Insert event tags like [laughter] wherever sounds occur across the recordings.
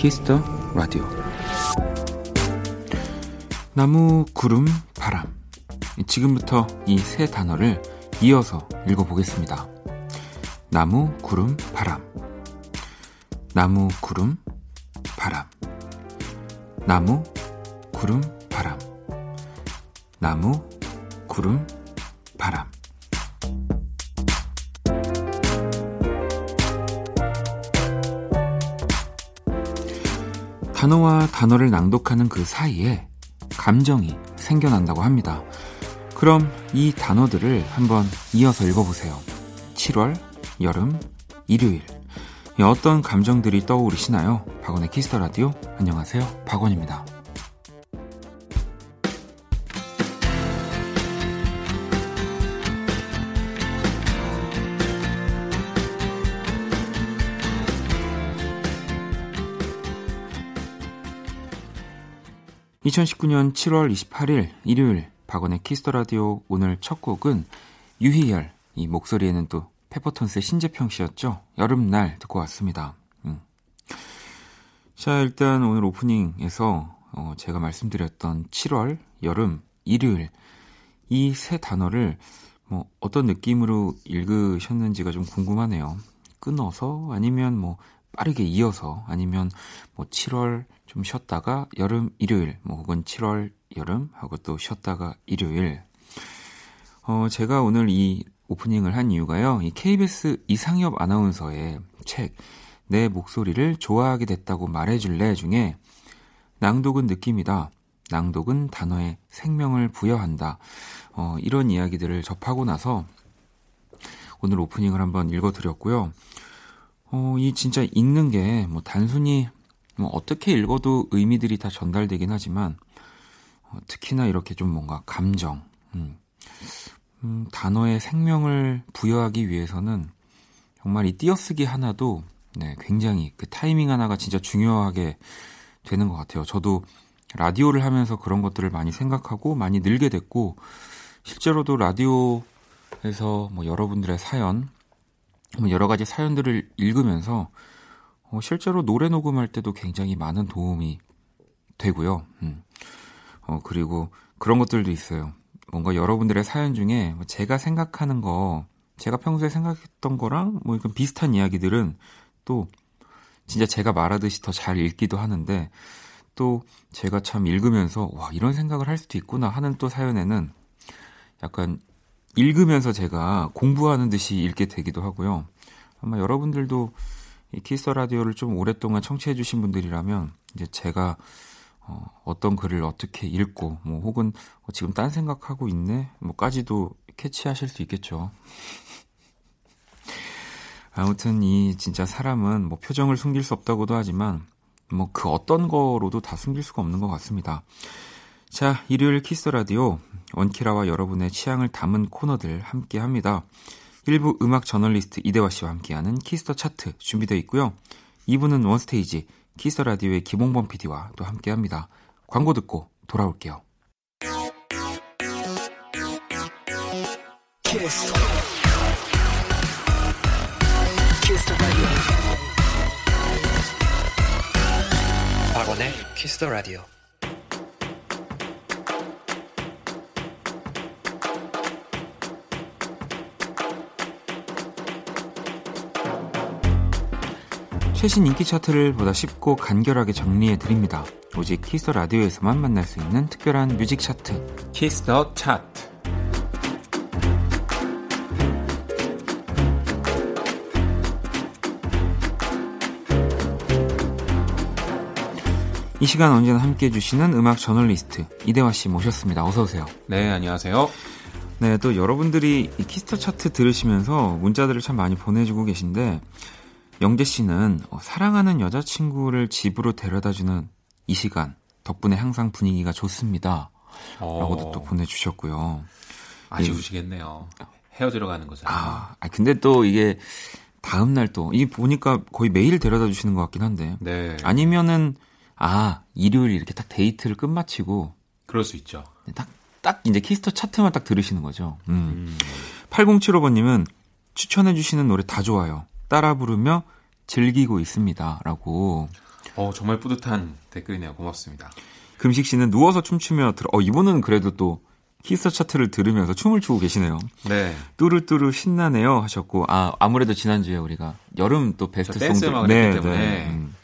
키스 더 라디오. 나무, 구름, 바람. 지금부터 이 세 단어를 이어서 읽어보겠습니다. 나무, 구름, 바람. 나무, 구름, 바람. 나무, 구름, 바람. 나무, 구름, 단어와 단어를 낭독하는 그 사이에 감정이 생겨난다고 합니다. 그럼 이 단어들을 한번 이어서 읽어보세요. 7월, 여름, 일요일. 어떤 감정들이 떠오르시나요? 박원의 키스 더 라디오. 안녕하세요. 박원입니다. 2019년 7월 28일 일요일 박원의 키스 더 라디오 오늘 첫 곡은 유희열의 목소리에는 또 페퍼톤스의 신재평 씨였죠. 여름날 듣고 왔습니다. 음. 자 일단 오늘 오프닝에서 어, 제가 말씀드렸던 7월 여름 일요일 이 세 단어를 뭐 어떤 느낌으로 읽으셨는지가 좀 궁금하네요. 끊어서 아니면 뭐 빠르게 이어서 아니면 뭐 7월 좀 쉬었다가 여름 일요일 뭐 혹은 7월 여름 하고 또 쉬었다가 일요일 어 제가 오늘 이 오프닝을 한 이유가요. 이 KBS 이상엽 아나운서의 책 내 목소리를 좋아하게 됐다고 말해줄래 중에 낭독은 느낌이다. 낭독은 단어에 생명을 부여한다. 어, 이런 이야기들을 접하고 나서 오늘 오프닝을 한번 읽어드렸고요. 어, 이 진짜 읽는 게 뭐 단순히 뭐 어떻게 읽어도 의미들이 다 전달되긴 하지만 어, 특히나 이렇게 좀 뭔가 감정, 음, 음, 단어에 생명을 부여하기 위해서는 정말 이 띄어쓰기 하나도 네, 굉장히 그 타이밍 하나가 진짜 중요하게 되는 것 같아요. 저도 라디오를 하면서 그런 것들을 많이 생각하고 많이 늘게 됐고 실제로도 라디오에서 뭐 여러분들의 사연 뭐 여러 가지 사연들을 읽으면서 어, 실제로 노래 녹음할 때도 굉장히 많은 도움이 되고요. 음. 어, 그리고 그런 것들도 있어요. 뭔가 여러분들의 사연 중에 뭐 제가 생각하는 거, 제가 평소에 생각했던 거랑 뭐 이건 비슷한 이야기들은 또 진짜 제가 말하듯이 더 잘 읽기도 하는데 또 제가 참 읽으면서 와, 이런 생각을 할 수도 있구나 하는 또 사연에는 약간 읽으면서 제가 공부하는 듯이 읽게 되기도 하고요. 아마 여러분들도 이 키스 라디오를 좀 오랫동안 청취해 주신 분들이라면 이제 제가 어, 어떤 글을 어떻게 읽고 뭐 혹은 어, 지금 딴 생각하고 있네 뭐까지도 캐치하실 수 있겠죠. [laughs] 아무튼 이 진짜 사람은 뭐 표정을 숨길 수 없다고도 하지만 뭐 그 어떤 거로도 다 숨길 수가 없는 것 같습니다. 자, 일요일 키스 더 라디오 원키라와 여러분의 취향을 담은 코너들 함께 합니다. 1부 음악 저널리스트 이대화 씨와 함께하는 키스 더 차트 준비되어 있고요. 2부는 원 스테이지 키스 더 라디오의 김홍범 PD와 또 함께합니다. 광고 듣고 돌아올게요. 키스. 키스 더 라디오. 박원의 키스 더 라디오. 최신 인기 차트를 보다 쉽고 간결하게 정리해 드립니다. 오직 키스 더 라디오에서만 만날 수 있는 특별한 뮤직 차트. 키스 더 차트. 이 시간 언제나 함께 해주시는 음악 저널리스트 이대화 씨 모셨습니다. 어서 오세요. 네, 안녕하세요. 네, 또 여러분들이 이 키스 더 차트 들으시면서 문자들을 참 많이 보내주고 계신데 영재 씨는 어, 사랑하는 여자친구를 집으로 데려다주는 이 시간 덕분에 항상 분위기가 좋습니다. 라고도 어. 또 보내주셨고요. 아쉬우시겠네요. 헤어지러 가는 거잖아요. 아, 아 근데 또 이게 다음 날 또, 이 보니까 거의 매일 데려다 주시는 것 같긴 한데. 네. 아니면은, 아, 일요일 이렇게 딱 데이트를 끝마치고. 그럴 수 있죠. 딱, 딱 이제 키스 더 차트만 딱 들으시는 거죠. 음. 음. 8075번님은 추천해 주시는 노래 다 좋아요. 따라 부르며 즐기고 있습니다. 라고. 어, 정말 뿌듯한 댓글이네요. 고맙습니다. 금식 씨는 누워서 춤추며 들어, 어, 이분은 그래도 또 키스 더 차트를 들으면서 춤을 추고 계시네요. 네. 뚜루뚜루 신나네요 하셨고, 아, 아무래도 지난주에 우리가 여름 또 best song. 댄스 음악을 네, 했기 때문에. 네. 음.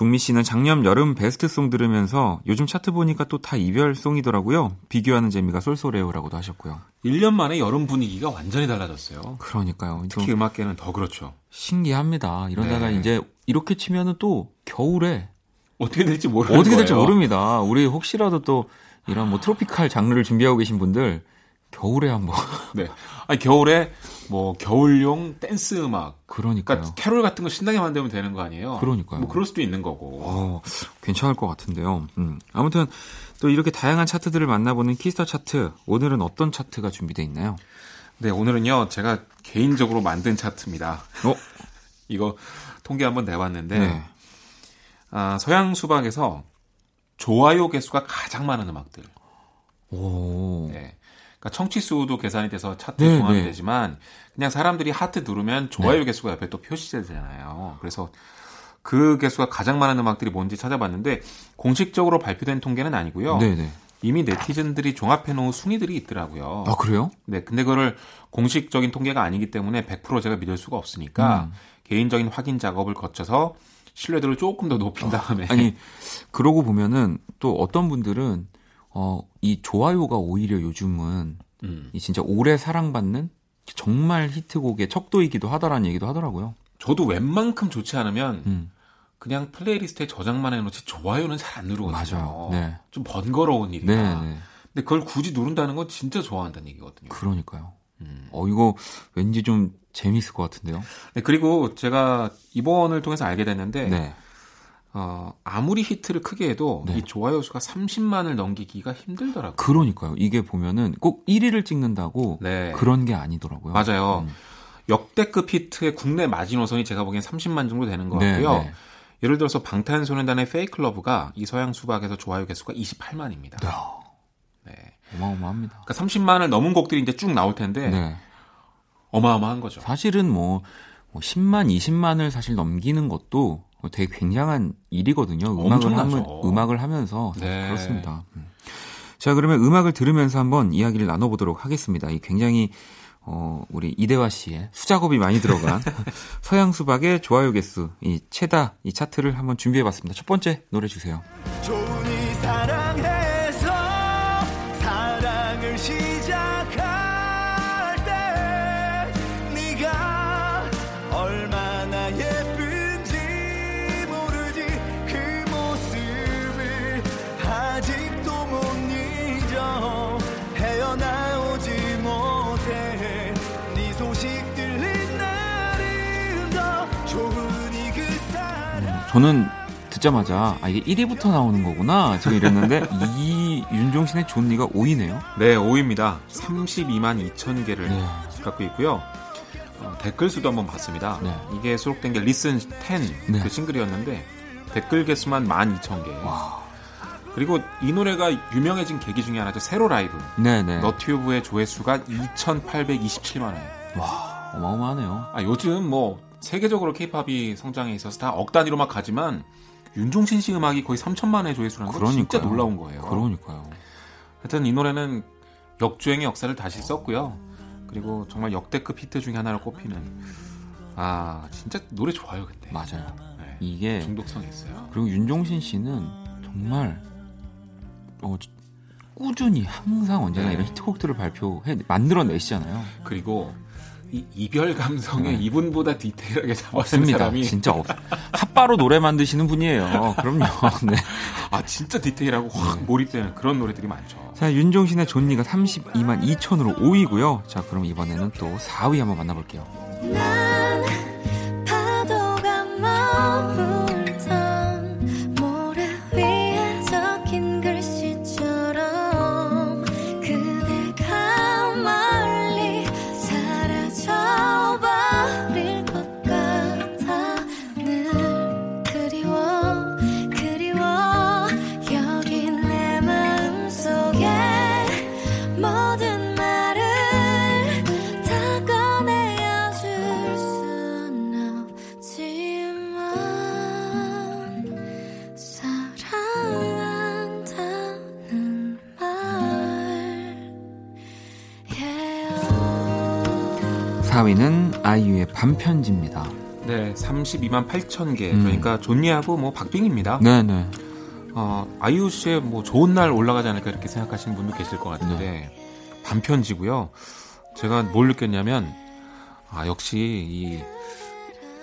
종미 씨는 작년 여름 베스트송 들으면서 요즘 차트 보니까 또 다 이별송이더라고요. 비교하는 재미가 쏠쏠해요라고도 하셨고요. 1년 만에 여름 분위기가 완전히 달라졌어요. 그러니까요. 특히 음악계는 더 그렇죠. 신기합니다. 이러다가 네. 이제 이렇게 치면은 또 겨울에 어떻게 될지 모르 어떻게 될지 모릅니다. 우리 혹시라도 또 이런 뭐 트로피칼 장르를 준비하고 계신 분들 겨울에 한번. [laughs] 네. 아니 겨울에 뭐 겨울용 댄스 음악. 그러니까요. 그러니까 캐롤 같은 거 신나게 만들면 되는 거 아니에요? 그러니까요. 뭐 그럴 수도 있는 거고. 어, 괜찮을 것 같은데요. 음. 아무튼 또 이렇게 다양한 차트들을 만나보는 키스 더 차트. 오늘은 어떤 차트가 준비되어 있나요? 네, 오늘은요. 제가 개인적으로 만든 차트입니다. 어? [laughs] 이거 통계 한번 내봤는데 네. 아, 서양 수박에서 좋아요 개수가 가장 많은 음악들. 오. 네. 그러니까 청취 수도 계산이 돼서 차트에 네, 종합이 네. 되지만 그냥 사람들이 하트 누르면 좋아요 네. 개수가 옆에 또 표시되잖아요. 그래서 그 개수가 가장 많은 음악들이 뭔지 찾아봤는데 공식적으로 발표된 통계는 아니고요. 네네. 네. 이미 네티즌들이 종합해 놓은 순위들이 있더라고요. 아 그래요? 네, 근데 그거를 공식적인 통계가 아니기 때문에 100% 제가 믿을 수가 없으니까 음. 개인적인 확인 작업을 거쳐서 신뢰도를 조금 더 높인 다음에 아니 그러고 보면은 또 어떤 분들은 어, 이 좋아요가 오히려 요즘은 음. 이 진짜 오래 사랑받는 정말 히트곡의 척도이기도 하다라는 얘기도 하더라고요. 저도 웬만큼 좋지 않으면 음. 그냥 playlist에 저장만 해놓지 좋아요는 잘 안 누르거든요. 맞아요. 네. 좀 번거로운 일이다. 네, 네. 근데 그걸 굳이 누른다는 건 진짜 좋아한다는 얘기거든요. 그러니까요. 음. 어 이거 왠지 좀 재밌을 것 같은데요. 네, 그리고 제가 이번을 통해서 알게 됐는데 네. 어, 아무리 히트를 크게 해도 네. 이 좋아요 수가 30만을 넘기기가 힘들더라고요. 그러니까요. 이게 보면은 꼭 1위를 찍는다고 네. 그런 게 아니더라고요. 맞아요. 음. 역대급 히트의 국내 마지노선이 제가 보기엔 30만 정도 되는 것 네, 같고요. 네, 예를 들어서 방탄소년단의 Fake Love가 이 서양 수박에서 좋아요 개수가 28만입니다. 네. 어마어마합니다. 그러니까 30만을 넘은 곡들이 이제 쭉 나올 텐데 네. 어마어마한 거죠. 사실은 뭐 10만, 뭐 20만을 사실 넘기는 것도 뭐 되게 굉장한 일이거든요. 음악을 하면 음악을 하면서 네. 그렇습니다. 음. 자 그러면 음악을 들으면서 한번 이야기를 나눠보도록 하겠습니다. 이 굉장히 어, 우리 이대화 씨의 수작업이 많이 들어간 [laughs] 서양 수박의 좋아요 개수 이 최다 이 차트를 한번 준비해봤습니다. 첫 번째 노래 주세요. 저는 듣자마자 아 이게 1위부터 나오는 거구나 지금 이랬는데 [laughs] 이 윤종신의 좋니가 5위네요. 네, 5위입니다. 32만 2천 개를 네. 갖고 있고요. 어, 댓글 수도 한번 봤습니다. 네. 이게 수록된 게 Listen 10 네. 그 싱글이었는데 댓글 개수만 12,000개. 와. 그리고 이 노래가 유명해진 계기 중에 하나죠. 세로 라이브. 네네. 너튜브의 조회수가 2,827만 원. 와, 어마어마하네요. 아, 요즘 뭐 세계적으로 케이팝이 성장해 있어서 다 억 단위로 막 가지만 윤종신 씨 음악이 거의 3천만 의 조회수라는 건 진짜 놀라운 거예요. 그러니까요. 하여튼 이 노래는 역주행의 역사를 다시 썼고요. 그리고 정말 역대급 히트 중에 하나로 꼽히는 아 진짜 노래 좋아요 근데 맞아요. 네, 이게 중독성이 있어요. 그리고 윤종신 씨는 정말 어, 꾸준히 항상 언제나 네. 이런 히트곡들을 발표해 만들어내시잖아요. 그리고 이 이별 감성에 네. 이분보다 디테일하게 잡아낸 사람이 진짜 없. 핫바로 노래 만드시는 분이에요. 그럼요. [laughs] 네. 아 진짜 디테일하고 확 네. 몰입되는 그런 노래들이 많죠. 자 윤종신의 존니가 32만 2천으로 5위고요. 자 그럼 이번에는 또 4위 한번 만나볼게요. 네, 32만 8천 개. 음. 그러니까 존니하고 뭐 박빙입니다. 네, 네. 어, 아이유 씨의 뭐 좋은 날 올라가지 않을까 이렇게 생각하시는 분도 계실 것 같은데 네. 반편지고요. 제가 뭘 느꼈냐면 아 역시 이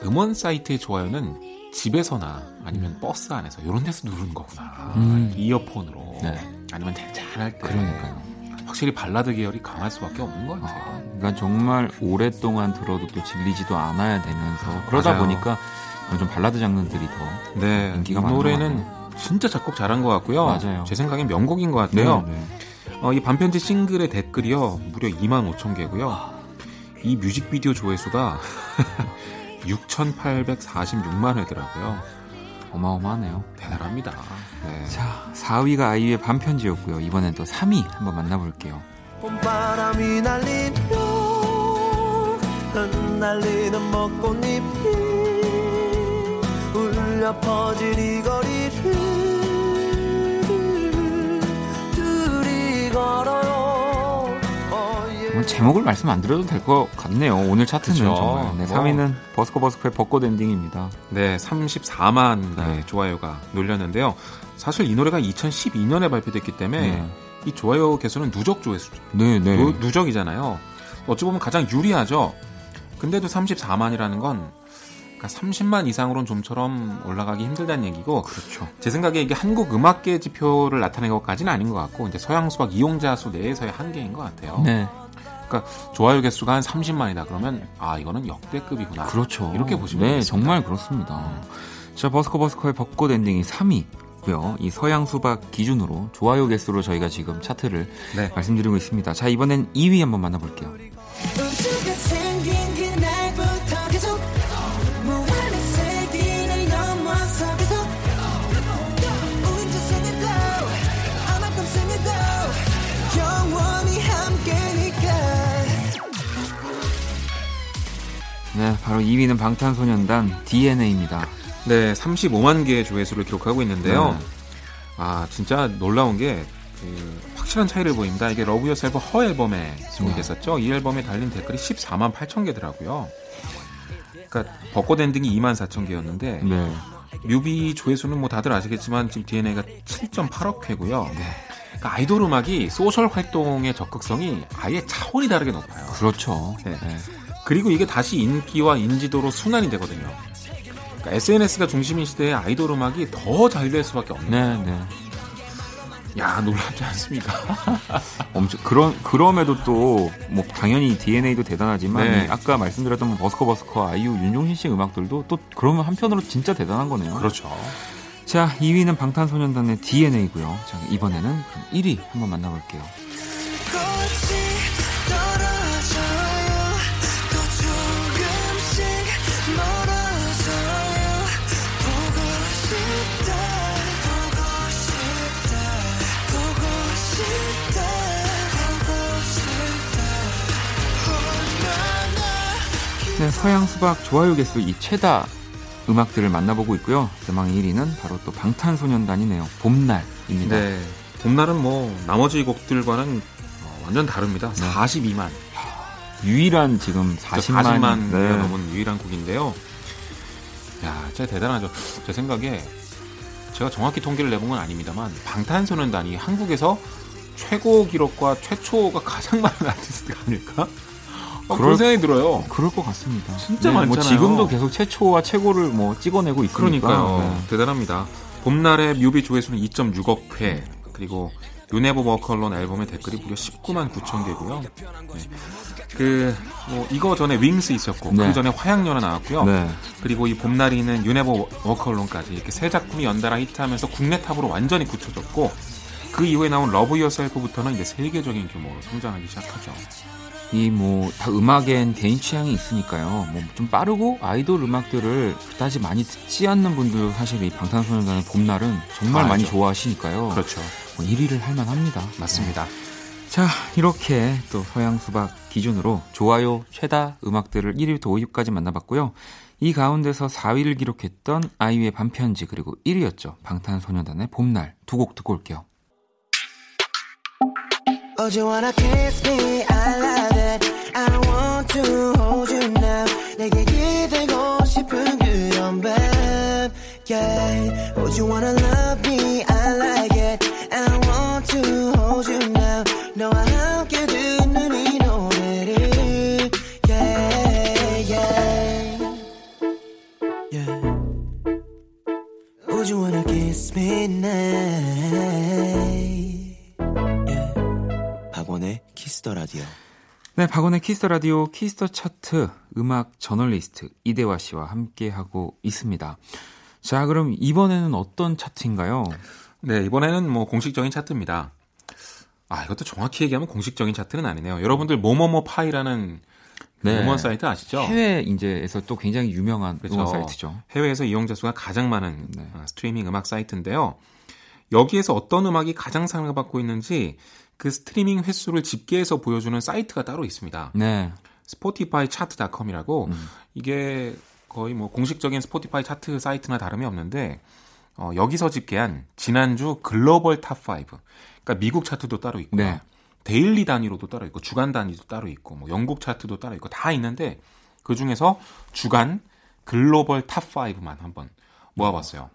음원 사이트의 좋아요는 집에서나 아니면 음. 버스 안에서 이런 데서 누르는 거구나. 음. 이어폰으로 네. 아니면 잔잔할 때. 그러니까요. 확실히 발라드 계열이 강할 수밖에 없는 것 같아요. 아, 그러니까 정말 오랫동안 들어도 또 질리지도 않아야 되면서 그러다 맞아요. 보니까 좀 발라드 장르들이 더 네, 인기가 많은 노래는 진짜 작곡 잘한 것 같고요. 맞아요. 제 생각엔 명곡인 것 같아요. 네, 네. 어, 이 반편지 싱글의 댓글이요 무려 2만 5천 개고요. 이 뮤직비디오 조회수가 [laughs] 6,846만 회더라고요. 어마어마하네요. 대단합니다. 네. 자, 4위가 아이유의 반편지였고요. 이번엔 또 3위 한번 만나볼게요. 봄바람이 날리며 흩날리는 벚꽃잎이 울려 퍼질 이 거리를 제목을 말씀 안 드려도 될 것 같네요. 오늘 차트는 그쵸. 정말. 네, 3위는 버스커 버스커의 벚꽃 엔딩입니다. 네, 34만 네. 좋아요가 놀렸는데요. 사실 이 노래가 2012년에 발표됐기 때문에 네. 이 좋아요 개수는 누적 조회수. 네, 네. 누, 누적이잖아요. 어찌 보면 가장 유리하죠. 근데도 34만이라는 건 그러니까 30만 이상으로는 좀처럼 올라가기 힘들다는 얘기고 그렇죠. 제 생각에 이게 한국 음악계 지표를 나타낸 것까지는 아닌 것 같고 이제 서양 수박 이용자 수 내에서의 한계인 것 같아요. 네. 그러니까 좋아요 개수가 한 30만이다 그러면 아 이거는 역대급이구나. 그렇죠. 이렇게 보시면 네, 되겠습니다. 정말 그렇습니다. 자 버스커 버스커의 벚꽃 엔딩이 3위고요. 이 서양 수박 기준으로 좋아요 개수로 저희가 지금 차트를 네. 말씀드리고 있습니다. 자 이번엔 2위 한번 만나볼게요. 네, 바로 2위는 방탄소년단 DNA입니다. 네, 35만 개의 조회수를 기록하고 있는데요. 네. 아, 진짜 놀라운 게, 그, 확실한 차이를 보입니다. 이게 Love Yourself Her 앨범에 수록됐었죠. 네. 이 앨범에 달린 댓글이 14만 8천 개더라고요. 그러니까 벚꽃 엔딩이 2만 4천 개였는데 네. 뮤비 조회수는 뭐 다들 아시겠지만 지금 DNA가 7.8억 회고요. 네. 그러니까 아이돌 음악이 소셜 활동의 적극성이 아예 차원이 다르게 높아요. 그렇죠. 네. 네. 그리고 이게 다시 인기와 인지도로 순환이 되거든요. 그러니까 SNS가 중심인 시대에 아이돌 음악이 더 잘 될 수밖에 없는 네, 네. 야 놀랍지 않습니까? [laughs] 엄청 그런 그럼에도 또 뭐 당연히 DNA도 대단하지만 네. 아까 말씀드렸던 뭐 버스커 버스커 아이유 윤종신 씨 음악들도 또 그러면 한편으로 진짜 대단한 거네요. 그렇죠. 자 2위는 방탄소년단의 DNA고요. 자 이번에는 1위 한번 만나볼게요. 네, 서양 수박 좋아요 개수 이 최다 음악들을 만나보고 있고요. 대망 1위는 바로 또 방탄소년단이네요. 봄날입니다. 네, 봄날은 뭐 나머지 곡들과는 완전 다릅니다. 네. 42만. 유일한 지금 40만, 40만 네. 넘은 유일한 곡인데요. 야, 진짜 대단하죠. 제 생각에 제가 정확히 통계를 내본 건 아닙니다만 방탄소년단이 한국에서 최고 기록과 최초가 가장 많은 [laughs] 아티스트가 아닐까? 어, 그런 생각이 들어요. 그럴 것 같습니다. 진짜 네, 뭐 많잖아요. 뭐 지금도 계속 최초와 최고를 뭐 찍어내고 있으니까. 그러니까요. 네. 대단합니다. 봄날의 뮤비 조회수는 2.6억 회. 그리고 You Never Walk Alone 앨범의 댓글이 무려 19만 9천 개고요. 네. 그, 뭐, 이거 전에 WINGS 있었고, 네. 그 전에 화양연화 나왔고요. 네. 그리고 이 봄날이는 유네버 워컬론까지 이렇게 세 작품이 연달아 히트하면서 국내 top으로 완전히 굳혀졌고, 그 이후에 나온 Love Yourself부터는 이제 세계적인 규모로 성장하기 시작하죠. 이 뭐 다 음악엔 개인 취향이 있으니까요. 뭐 좀 빠르고 아이돌 음악들을 그다지 많이 듣지 않는 분들 사실 이 방탄소년단의 봄날은 정말 아, 많이 좋아하시니까요. 그렇죠. 뭐 1위를 할 만합니다. 맞습니다. 네. 자 이렇게 또 서양 수박 기준으로 좋아요 최다 음악들을 1위부터 5위까지 만나봤고요. 이 가운데서 4위를 기록했던 아이유의 반편지 그리고 1위였죠. 방탄소년단의 봄날 두 곡 듣고 올게요. Oh, to hold you now 내게 기대고 싶은 그런 밤 Yeah Would you wanna Kiss the Radio Kiss the Chart 음악 저널리스트 이대화 씨와 함께 하고 있습니다. 자, 그럼 이번에는 어떤 차트인가요? 네, 이번에는 뭐 공식적인 차트입니다. 아, 이것도 정확히 얘기하면 공식적인 차트는 아니네요. 여러분들 모모모 파이라는 네. 음원 사이트 아시죠? 해외 인제에서 또 굉장히 유명한 그렇죠. 음원 사이트죠. 해외에서 이용자 수가 가장 많은 네. 아, 스트리밍 음악 사이트인데요. 여기에서 어떤 음악이 가장 사랑을 받고 있는지 그 스트리밍 횟수를 집계해서 보여주는 사이트가 따로 있습니다. 네. 스포티파이 차트닷컴이라고 음. 이게 거의 뭐 공식적인 스포티파이 차트 사이트나 다름이 없는데 어, 여기서 집계한 지난주 글로벌 top 5. 그러니까 미국 차트도 따로 있고 네. daily 단위로도 따로 있고 주간 단위도 따로 있고 뭐 영국 차트도 따로 있고 다 있는데 그 중에서 주간 글로벌 top 5만 한번 모아봤어요.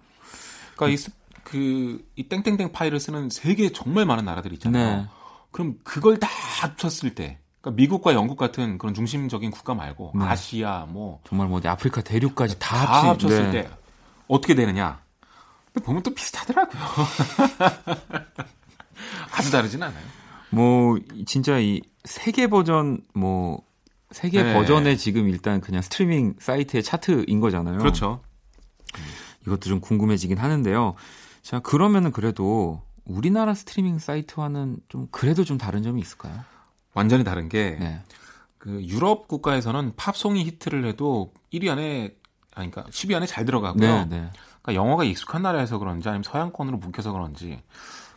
그러니까 이 그 이 땡땡땡 파일을 쓰는 세계 정말 많은 나라들이 있잖아요. 네. 그럼 그걸 다 합쳤을 때 그러니까 미국과 영국 같은 그런 중심적인 국가 말고 네. 아시아 뭐 정말 뭐 아프리카 대륙까지 다, 다 합친, 합쳤을 네. 때 어떻게 되느냐? 보면 또 비슷하더라고요. [laughs] 아주 다르진 않아요. 뭐 진짜 이 세계 버전 뭐 세계 네. 버전의 지금 일단 그냥 스트리밍 사이트의 차트인 거잖아요. 그렇죠. 이것도 좀 궁금해지긴 하는데요. 자, 그러면은 그래도 우리나라 스트리밍 사이트와는 좀 그래도 좀 다른 점이 있을까요? 완전히 다른 게, 네. 그 유럽 국가에서는 팝송이 히트를 해도 1위 안에, 아니, 그러니까 10위 안에 잘 들어가고요. 네, 네. 그러니까 영어가 익숙한 나라에서 그런지 아니면 서양권으로 묶여서 그런지.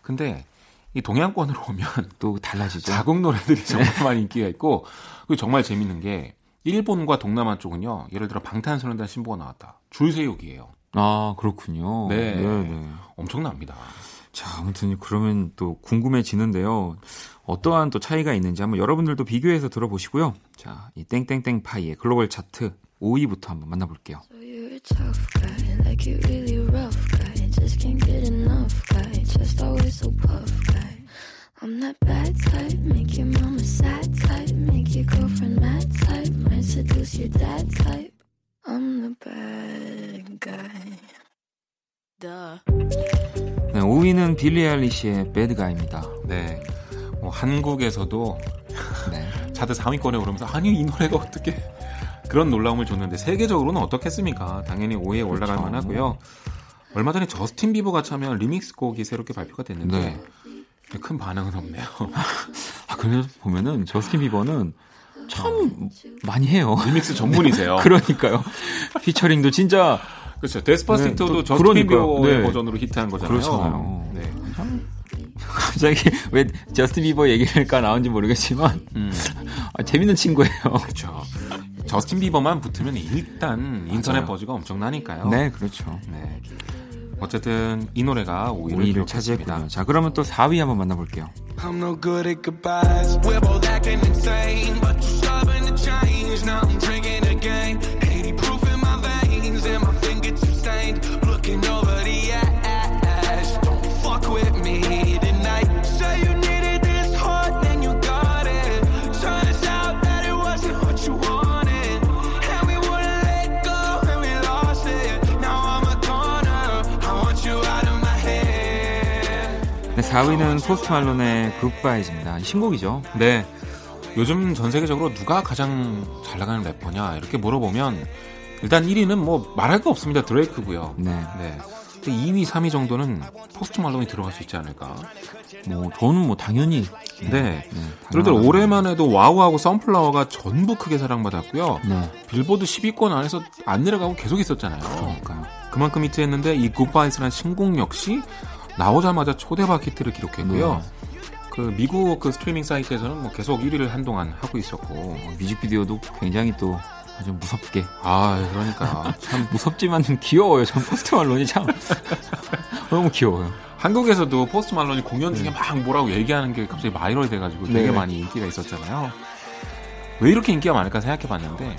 근데 이 동양권으로 [laughs] 오면 또 달라지죠. 자국 노래들이 네. 정말 많이 인기가 있고, 그리고 정말 재밌는 게 일본과 동남아 쪽은요. 예를 들어 방탄소년단 신보가 나왔다. 줄 세우기예요. 아, 그렇군요. 네. 네, 네. 엄청납니다. 자, 아무튼 그러면 또 궁금해지는데요. 어떠한 또 차이가 있는지 한번 여러분들도 비교해서 들어보시고요. 자, 이 땡땡땡 파이의 글로벌 차트 5위부터 한번 만나볼게요. I'm that bad type, make your mama sad type, make your girlfriend mad type, might seduce your dad type. I'm the bad guy. Duh. 네, 5위는 빌리 알리시의 Bad Guy입니다. 네. 뭐 한국에서도 [laughs] 네. 차트 3위권에 오르면서 아니 이 노래가 어떻게 그런 놀라움을 줬는데 세계적으로는 어떻겠습니까? 당연히 5위에 올라갈 그렇죠. 만하고요. 얼마 전에 저스틴 비버가 참여한 리믹스 곡이 새롭게 발표가 됐는데 네. 큰 반응은 없네요. [laughs] 아, 그래서 보면은 저스틴 비버는 참 많이 해요. 리믹스 전문이세요. [laughs] 그러니까요. 피처링도 진짜 그렇죠. Despacito도 네, 저스틴 비버의 네. 버전으로 히트한 거잖아요. 그렇잖아요. 네. 갑자기 왜 저스틴 비버 얘기까지 나온지 모르겠지만 음. 아, 재밌는 친구예요. 그렇죠. 저스틴 비버만 붙으면 일단 인터넷 맞아요. buzz가 엄청나니까요. 네, 그렇죠. 네. 어쨌든 이 노래가 5위를, 5위를 차지했군요. 자, 그러면 또 4위 한번 만나볼게요. I'm no good at goodbyes. We're both acting insane, but you're stubborn to change. Now I'm head. 네, 4위는 포스트 말론의 Goodbyes입니다. 신곡이죠. 네. 요즘 전 세계적으로 누가 가장 잘 나가는 래퍼냐 이렇게 물어보면 일단 1위는 뭐 말할 거 없습니다. 드레이크고요. 네. 네. 2위, 3위 정도는 포스트 말론이 들어갈 수 있지 않을까? 뭐 저는 뭐 당연히 네. 네, 네 들어 올해만 해도 Wow하고 Sunflower가 전부 크게 사랑받았고요. 네. 빌보드 10위권 안에서 안 내려가고 계속 있었잖아요. 그러니까요. 그만큼 히트했는데 이 Goodbyes라는 신곡 역시 나오자마자 초대박 히트를 기록했고요. 네. 그 미국 그 스트리밍 사이트에서는 뭐 계속 1위를 한동안 하고 있었고 어, 뮤직비디오도 굉장히 또 아주 무섭게 아 그러니까 [laughs] 참 무섭지만 좀 귀여워요. 전 포스트 말론이 참 [laughs] 너무 귀여워요. 한국에서도 포스트 말론이 공연 중에 네. 막 뭐라고 얘기하는 게 갑자기 바이럴 돼가지고 되게 네. 많이 인기가 있었잖아요. 왜 이렇게 인기가 많을까 생각해 봤는데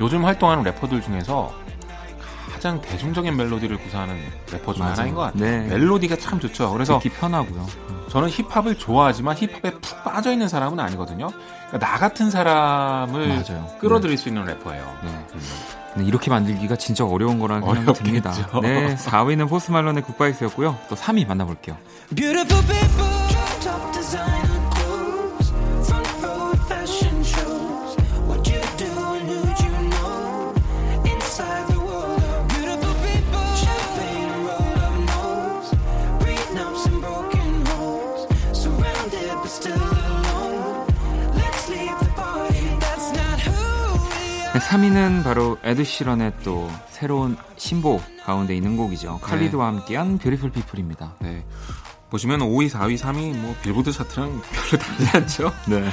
요즘 활동하는 래퍼들 중에서 가장 대중적인 멜로디를 구사하는 래퍼 중 하나인 것 같아요. 네. 멜로디가 참 좋죠. 그래서 듣기 편하고요. 저는 힙합을 좋아하지만 힙합에 푹 빠져 있는 사람은 아니거든요. 그러니까 나 같은 사람을 맞아요. 끌어들일 네. 수 있는 래퍼예요. 네. 음. 이렇게 만들기가 진짜 어려운 거라는 생각이 듭니다. 네, 4위는 포스 말론의 굿바이스였고요. 또 3위 만나볼게요. 3위는 바로 에드시런의 또 새로운 신보 가운데 있는 곡이죠. 칼리드와 네. 함께한 Beautiful People입니다. 네. 보시면 5위, 4위, 3위 뭐 빌보드 차트랑 별로 다르지 않죠? [laughs] 네.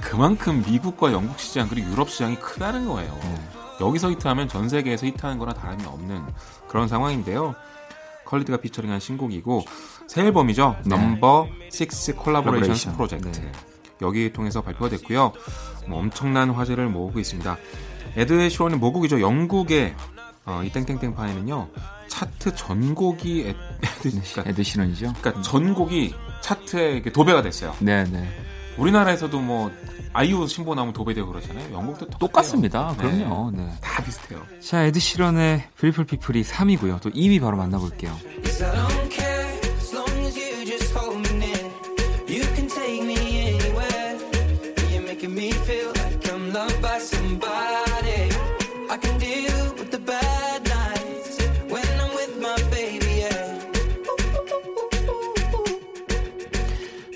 그만큼 미국과 영국 시장 그리고 유럽 시장이 크다는 거예요. 네. 여기서 히트하면 전 세계에서 히트하는 거나 다름이 없는 그런 상황인데요. 칼리드가 피처링한 신곡이고 새 앨범이죠. 네. Number 6 Collaborations Project. 네. 여기 통해서 발표가 됐고요. 뭐 엄청난 화제를 모으고 있습니다. 에드 시런 모국이죠. 영국의 어, 이 땡땡땡 파이는요 차트 전곡이 에드, 그러니까, [laughs] 에드 시런이죠. 그러니까 전곡이 차트에 도배가 됐어요. 네, 네. 우리나라에서도 뭐 아이유 신보 나오면 도배되고 그러잖아요. 영국도 똑같습니다. 네. 그럼요. 네. 다 비슷해요. 자, 에드 시런의 Beautiful People이 3위고요. 또 2위 바로 만나볼게요.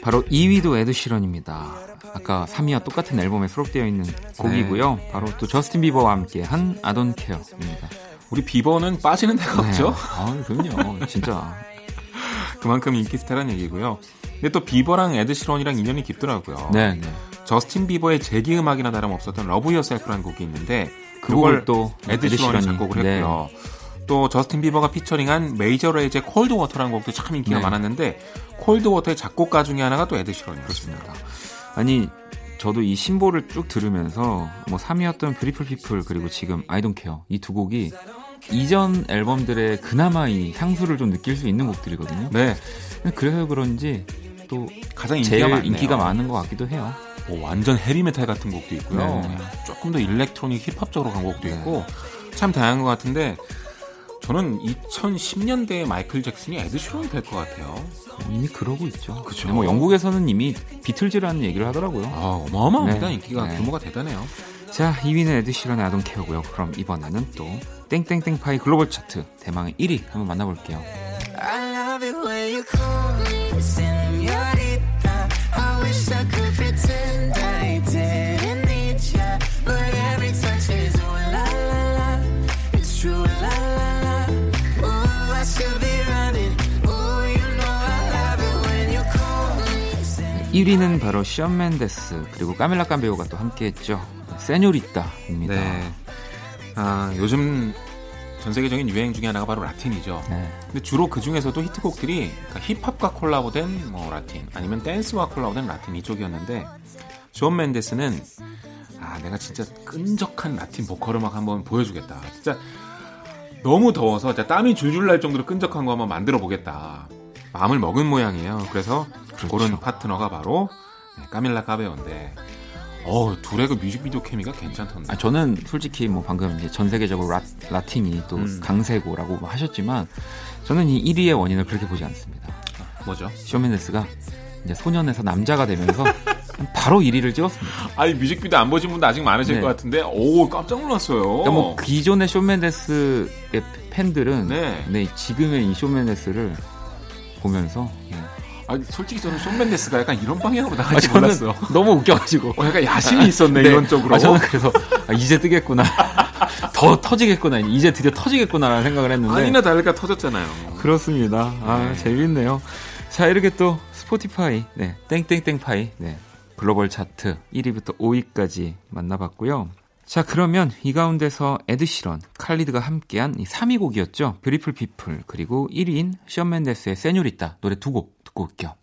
바로 2위도 에드시런입니다. 아까 3위와 똑같은 앨범에 수록되어 있는 곡이고요. 네. 바로 또 저스틴 비버와 함께 한 I Don't Care입니다. 우리 비버는 빠지는 데가 네. 없죠? 아, 그럼요. 진짜. [laughs] 그만큼 인기 스타라는 얘기고요. 근데 또 비버랑 에드시런이랑 인연이 깊더라고요. 네, 네. 저스틴 비버의 재기 음악이나 다름없었던 Love Yourself라는 곡이 있는데 그걸 또 에드시런이 작곡을 네. 했고요. 또 저스틴 비버가 피처링한 메이저 레이저의 Cold Water라는 곡도 참 인기가 네. 많았는데 Cold Water의 작곡가 중에 하나가 또 에드시런이었습니다. 아니 저도 이 신보를 쭉 들으면서 뭐 3위였던 Beautiful People 그리고 지금 I Don't Care 이 두 곡이 이전 앨범들의 그나마 이 향수를 좀 느낄 수 있는 곡들이거든요. 네. 그래서 그런지 또 가장 인기가, 제일 인기가 많은 것 같기도 해요. 뭐 완전 헤비메탈 같은 곡도 있고요. 네. 조금 더 일렉트로닉 힙합적으로 간 곡도 있고 네. 참 다양한 것 같은데 저는 2010년대에 마이클 잭슨이 에드 시런이 될 것 같아요. 이미 그러고 있죠. 그렇죠. 뭐 영국에서는 이미 비틀즈라는 얘기를 하더라고요. 아, 어마어마합니다. 네. 인기가 네. 규모가 대단해요. 자, 2위는 에드시런의 아동 케어고요. 그럼 이번에는 또 땡땡땡 파이 글로벌 차트 대망의 1위 한번 만나볼게요. 1위는 바로 션 멘데스 그리고 까밀라 카베요가 또 함께했죠. Señorita입니다. 네. 아 요즘 전 세계적인 유행 중에 하나가 바로 라틴이죠. 네. 근데 주로 그 중에서도 히트곡들이 그러니까 힙합과 콜라보된 뭐 라틴 아니면 댄스와 콜라보된 라틴 이쪽이었는데 션 멘데스는 아 내가 진짜 끈적한 라틴 보컬 음악 한번 보여주겠다. 진짜 너무 더워서 땀이 줄줄 날 정도로 끈적한 거 한번 만들어 보겠다. 마음을 먹은 모양이에요. 그래서 그렇죠. 고른 파트너가 바로 네, 까밀라 까베온데 어, 둘의 그 뮤직비디오 케미가 괜찮던데. 아, 저는 솔직히 뭐 방금 이제 전 세계적으로 라, 라틴이 또 음. 강세고라고 하셨지만 저는 이 1위의 원인을 그렇게 보지 않습니다. 아, 뭐죠? 쇼맨데스가 이제 소년에서 남자가 되면서 [laughs] 바로 1위를 찍었습니다. 아니 뮤직비디오 안 보신 분도 아직 많으실 네. 것 같은데 오 깜짝 놀랐어요. 그러니까 뭐 기존의 쇼맨데스의 팬들은 네. 네 지금의 이 쇼맨데스를 보면서 네. 아니 솔직히 저는 쇼 맨데스가 약간 이런 방향으로 나갈지 아, 몰랐어. [laughs] 너무 웃겨가지고. 어, 약간 야심이 있었네 네. 이런 쪽으로. 아, 저는 그래서 아, 이제 뜨겠구나. [laughs] 더 터지겠구나. 이제 드디어 터지겠구나라는 생각을 했는데. 아니나 다를까 터졌잖아요. 그렇습니다. 아 네. 재밌네요. 자 이렇게 또 스포티파이, 네 땡땡땡파이, 네 글로벌 차트 1위부터 5위까지 만나봤고요. 자, 그러면 이 가운데서 에드시런, 칼리드가 함께한 이 3위 곡이었죠. Beautiful People, 그리고 1위인 션 멘데스의 Señorita 노래 두 곡 듣고 올게요.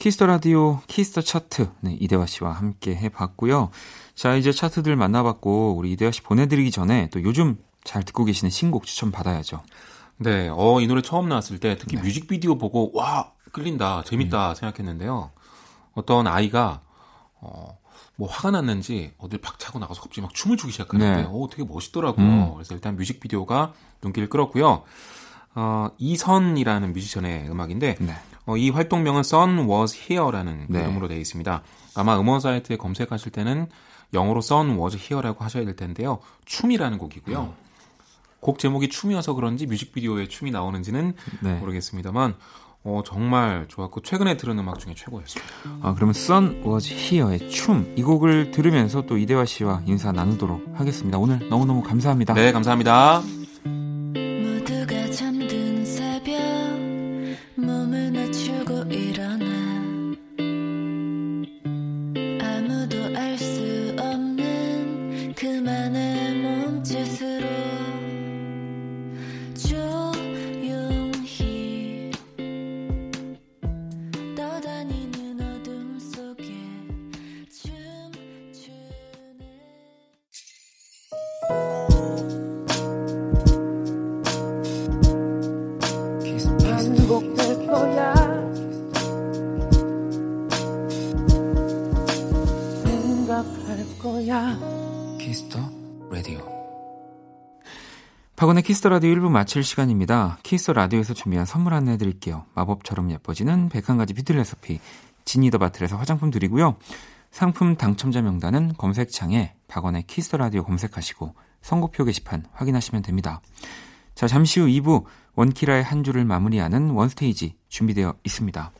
Kiss the Radio Kiss the Chart 네, 이대화 씨와 함께 해봤고요. 자 이제 차트들 만나봤고 우리 이대화 씨 보내드리기 전에 또 요즘 잘 듣고 계시는 신곡 추천 받아야죠. 네, 어, 이 노래 처음 나왔을 때 특히 네. 뮤직비디오 보고 와 끌린다, 재밌다 음. 생각했는데요. 어떤 아이가 어, 뭐 화가 났는지 어딜 팍 차고 나가서 갑자기 막 춤을 추기 시작하는데, 네. 어, 되게 멋있더라고요. 음. 그래서 일단 뮤직비디오가 눈길을 끌었고요. 어, 이선이라는 뮤지션의 음악인데, 네. 어, 이 활동명은 Sun Was Here라는 네. 이름으로 되어 있습니다. 아마 음원 사이트에 검색하실 때는 영어로 Sun Was Here라고 하셔야 될 텐데요. 춤이라는 곡이고요. 음. 곡 제목이 춤이어서 그런지 뮤직비디오에 춤이 나오는지는 네. 모르겠습니다만 어, 정말 좋았고 최근에 들은 음악 중에 최고였습니다. 아, 그러면 Sun Was Here의 춤 이 곡을 들으면서 또 이대화 씨와 인사 나누도록 하겠습니다. 오늘 너무너무 감사합니다. 네, 감사합니다. 박원의 키스 라디오 1부 마칠 시간입니다. 키스 라디오에서 준비한 선물 안내해 드릴게요. 마법처럼 예뻐지는 101가지 뷰티 레시피 Genie the Bottle에서 화장품 드리고요. 상품 당첨자 명단은 검색창에 박원의 키스 라디오 검색하시고 선곡표 게시판 확인하시면 됩니다. 자, 잠시 후 2부 원키라의 한 주를 마무리하는 원스테이지 준비되어 있습니다.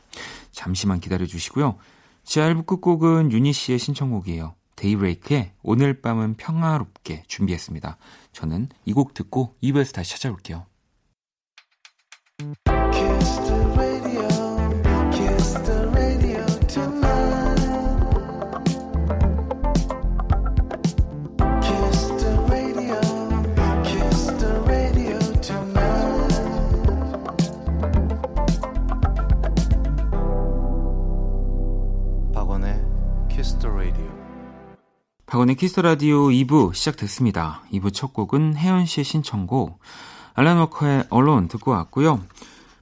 잠시만 기다려 주시고요. 지 1부 끝곡은 유니 씨의 신청곡이에요. 데이브레이크의 오늘 밤은 평화롭게 준비했습니다. 저는 이 곡 듣고 2부에서 다시 찾아올게요. 박원의 키스 라디오 2부 시작됐습니다. 2부 첫 곡은 혜연 씨의 신청곡 알란 워커의 Alone 듣고 왔고요.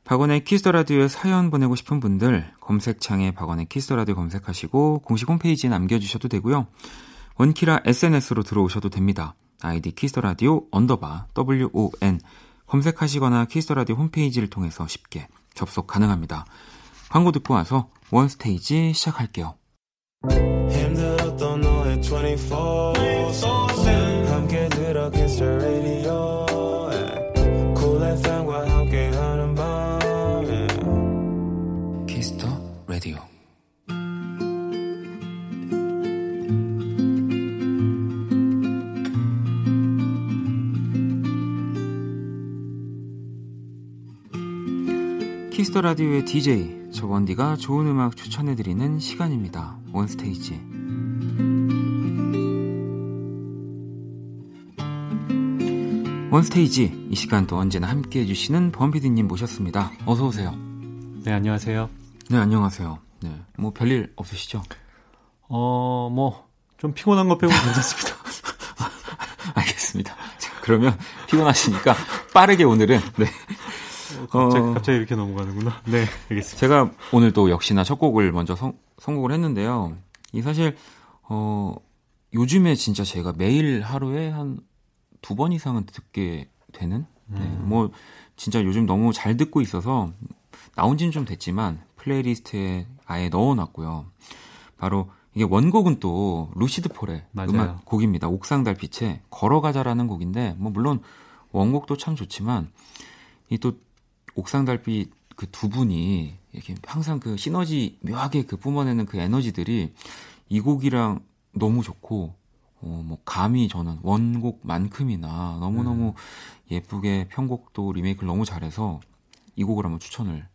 박원의 키스 라디오에 사연 보내고 싶은 분들 검색창에 박원의 키스 라디오 검색하시고 공식 홈페이지에 남겨주셔도 되고요. 원키라 SNS로 들어오셔도 됩니다. 아이디 키스 라디오 underbar WON 검색하시거나 키스 라디오 홈페이지를 통해서 쉽게 접속 가능합니다. 광고 듣고 와서 원스테이지 시작할게요. 24 함께 들어 kiss the radio. cool FM과 함께하는 밤. Kiss the radio Kiss the Radio의 DJ 저 원디가 좋은 음악 추천해드리는 시간입니다. 원스테이지 원스테이지 이 시간 또 언제나 함께 해 주시는 범피디님 모셨습니다. 어서 오세요. 네 안녕하세요. 네 안녕하세요. 네, 뭐 별일 없으시죠? 어, 뭐 좀 피곤한 것 빼고 [laughs] 괜찮습니다. 알겠습니다. 자, 그러면 피곤하시니까 빠르게 오늘은 네. 어, 갑자기, 어, 갑자기 이렇게 넘어가는구나. 네, 알겠습니다. 제가 오늘 또 역시나 첫 곡을 먼저 성, 선곡을 했는데요. 이 사실 어 요즘에 진짜 제가 매일 하루에 한 두 번 이상은 듣게 되는 네, 음. 뭐 진짜 요즘 너무 잘 듣고 있어서 나온 지는 좀 됐지만 playlist에 아예 넣어놨고요. 바로 이게 원곡은 또 루시드 폴의 맞아요. 음악 곡입니다. 옥상 달빛에 걸어가자라는 곡인데 뭐 물론 원곡도 참 좋지만 이 또 옥상 달빛 그 두 분이 이렇게 항상 그 시너지 묘하게 그 뿜어내는 그 에너지들이 이 곡이랑 너무 좋고 어, 뭐, 감히 저는 원곡만큼이나 너무너무 음. 예쁘게 편곡도 리메이크를 너무 잘해서 이 곡을 한번 추천을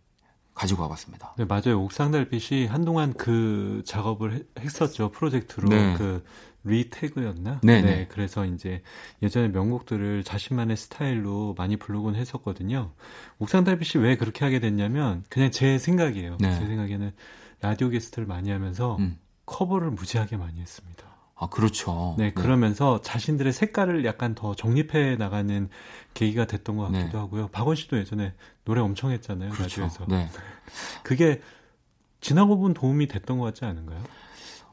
가지고 와봤습니다. 네, 맞아요. 옥상달빛이 한동안 그 작업을 했었죠. 프로젝트로. 네. 그 리태그였나? 네, 네, 네. 그래서 이제 예전에 명곡들을 자신만의 스타일로 많이 부르곤 했었거든요. 옥상달빛이 왜 그렇게 하게 됐냐면 그냥 제 생각이에요. 네. 제 생각에는 라디오 게스트를 많이 하면서 음. 커버를 무지하게 많이 했습니다. 아, 그렇죠. 네, 네, 그러면서 자신들의 색깔을 약간 더 정립해 나가는 계기가 됐던 것 같기도 네. 하고요. 박원 씨도 예전에 노래 엄청 했잖아요. 그렇죠. 라디오에서. 네. 그게 지나고 본 도움이 됐던 것 같지 않은가요?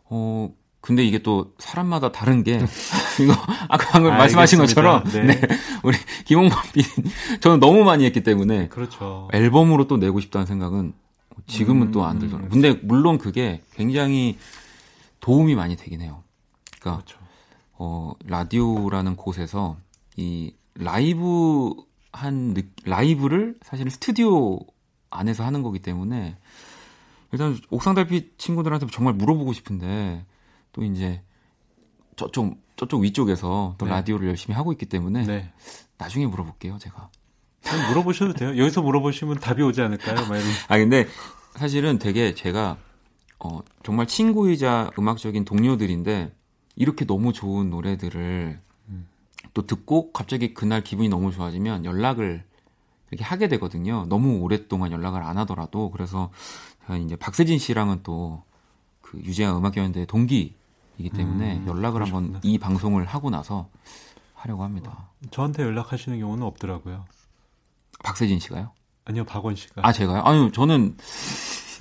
어, 근데 이게 또 사람마다 다른 게 [laughs] 이거 아까 방금 말씀하신 것처럼 네. 네. 우리 김홍범 비 저는 너무 많이 했기 때문에 그렇죠. 앨범으로 또 내고 싶다는 생각은 지금은 음, 또안 들더라고요. 근데 물론 그게 굉장히 도움이 많이 되긴 해요. 그러니까 그렇죠. 어 라디오라는 곳에서 이 라이브 한 라이브를 사실은 스튜디오 안에서 하는 거기 때문에 일단 옥상 달빛 친구들한테 정말 물어보고 싶은데 또 이제 저쪽 저쪽 위쪽에서 또 네. 라디오를 열심히 하고 있기 때문에 네. 나중에 물어볼게요 제가. 물어보셔도 돼요. 여기서 물어보시면 답이 오지 않을까요? 아 근데 사실은 되게 제가 어 정말 친구이자 음악적인 동료들인데 이렇게 너무 좋은 노래들을 음. 또 듣고 갑자기 그날 기분이 너무 좋아지면 연락을 이렇게 하게 되거든요. 너무 오랫동안 연락을 안 하더라도 그래서 이제 박세진 씨랑은 또 그 유재하 음악연대 동기이기 때문에 음, 연락을 그러셨구나. 한번 이 방송을 하고 나서 하려고 합니다. 저한테 연락하시는 경우는 없더라고요. 박세진 씨가요? 아니요, 박원 씨가. 아, 제가요? 아니요, 저는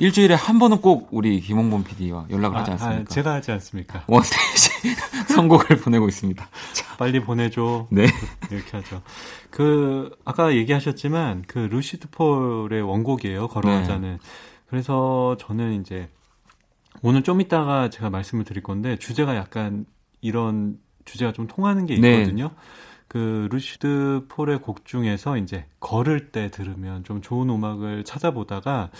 일주일에 한 번은 꼭 우리 김홍범 PD와 연락을 아, 하지 않습니까? 아, 제가 하지 않습니까? 원스테이지 [laughs] 선곡을 보내고 있습니다. 자. 빨리 보내줘. 네. 이렇게 하죠. 그, 아까 얘기하셨지만, 그 루시드 폴의 원곡이에요. 걸어가자는. 네. 그래서 저는 이제, 오늘 좀 이따가 제가 말씀을 드릴 건데, 주제가 약간 이런 주제가 좀 통하는 게 네. 있거든요. 네. 그 루시드 폴의 곡 중에서 이제 걸을 때 들으면 좀 좋은 음악을 찾아보다가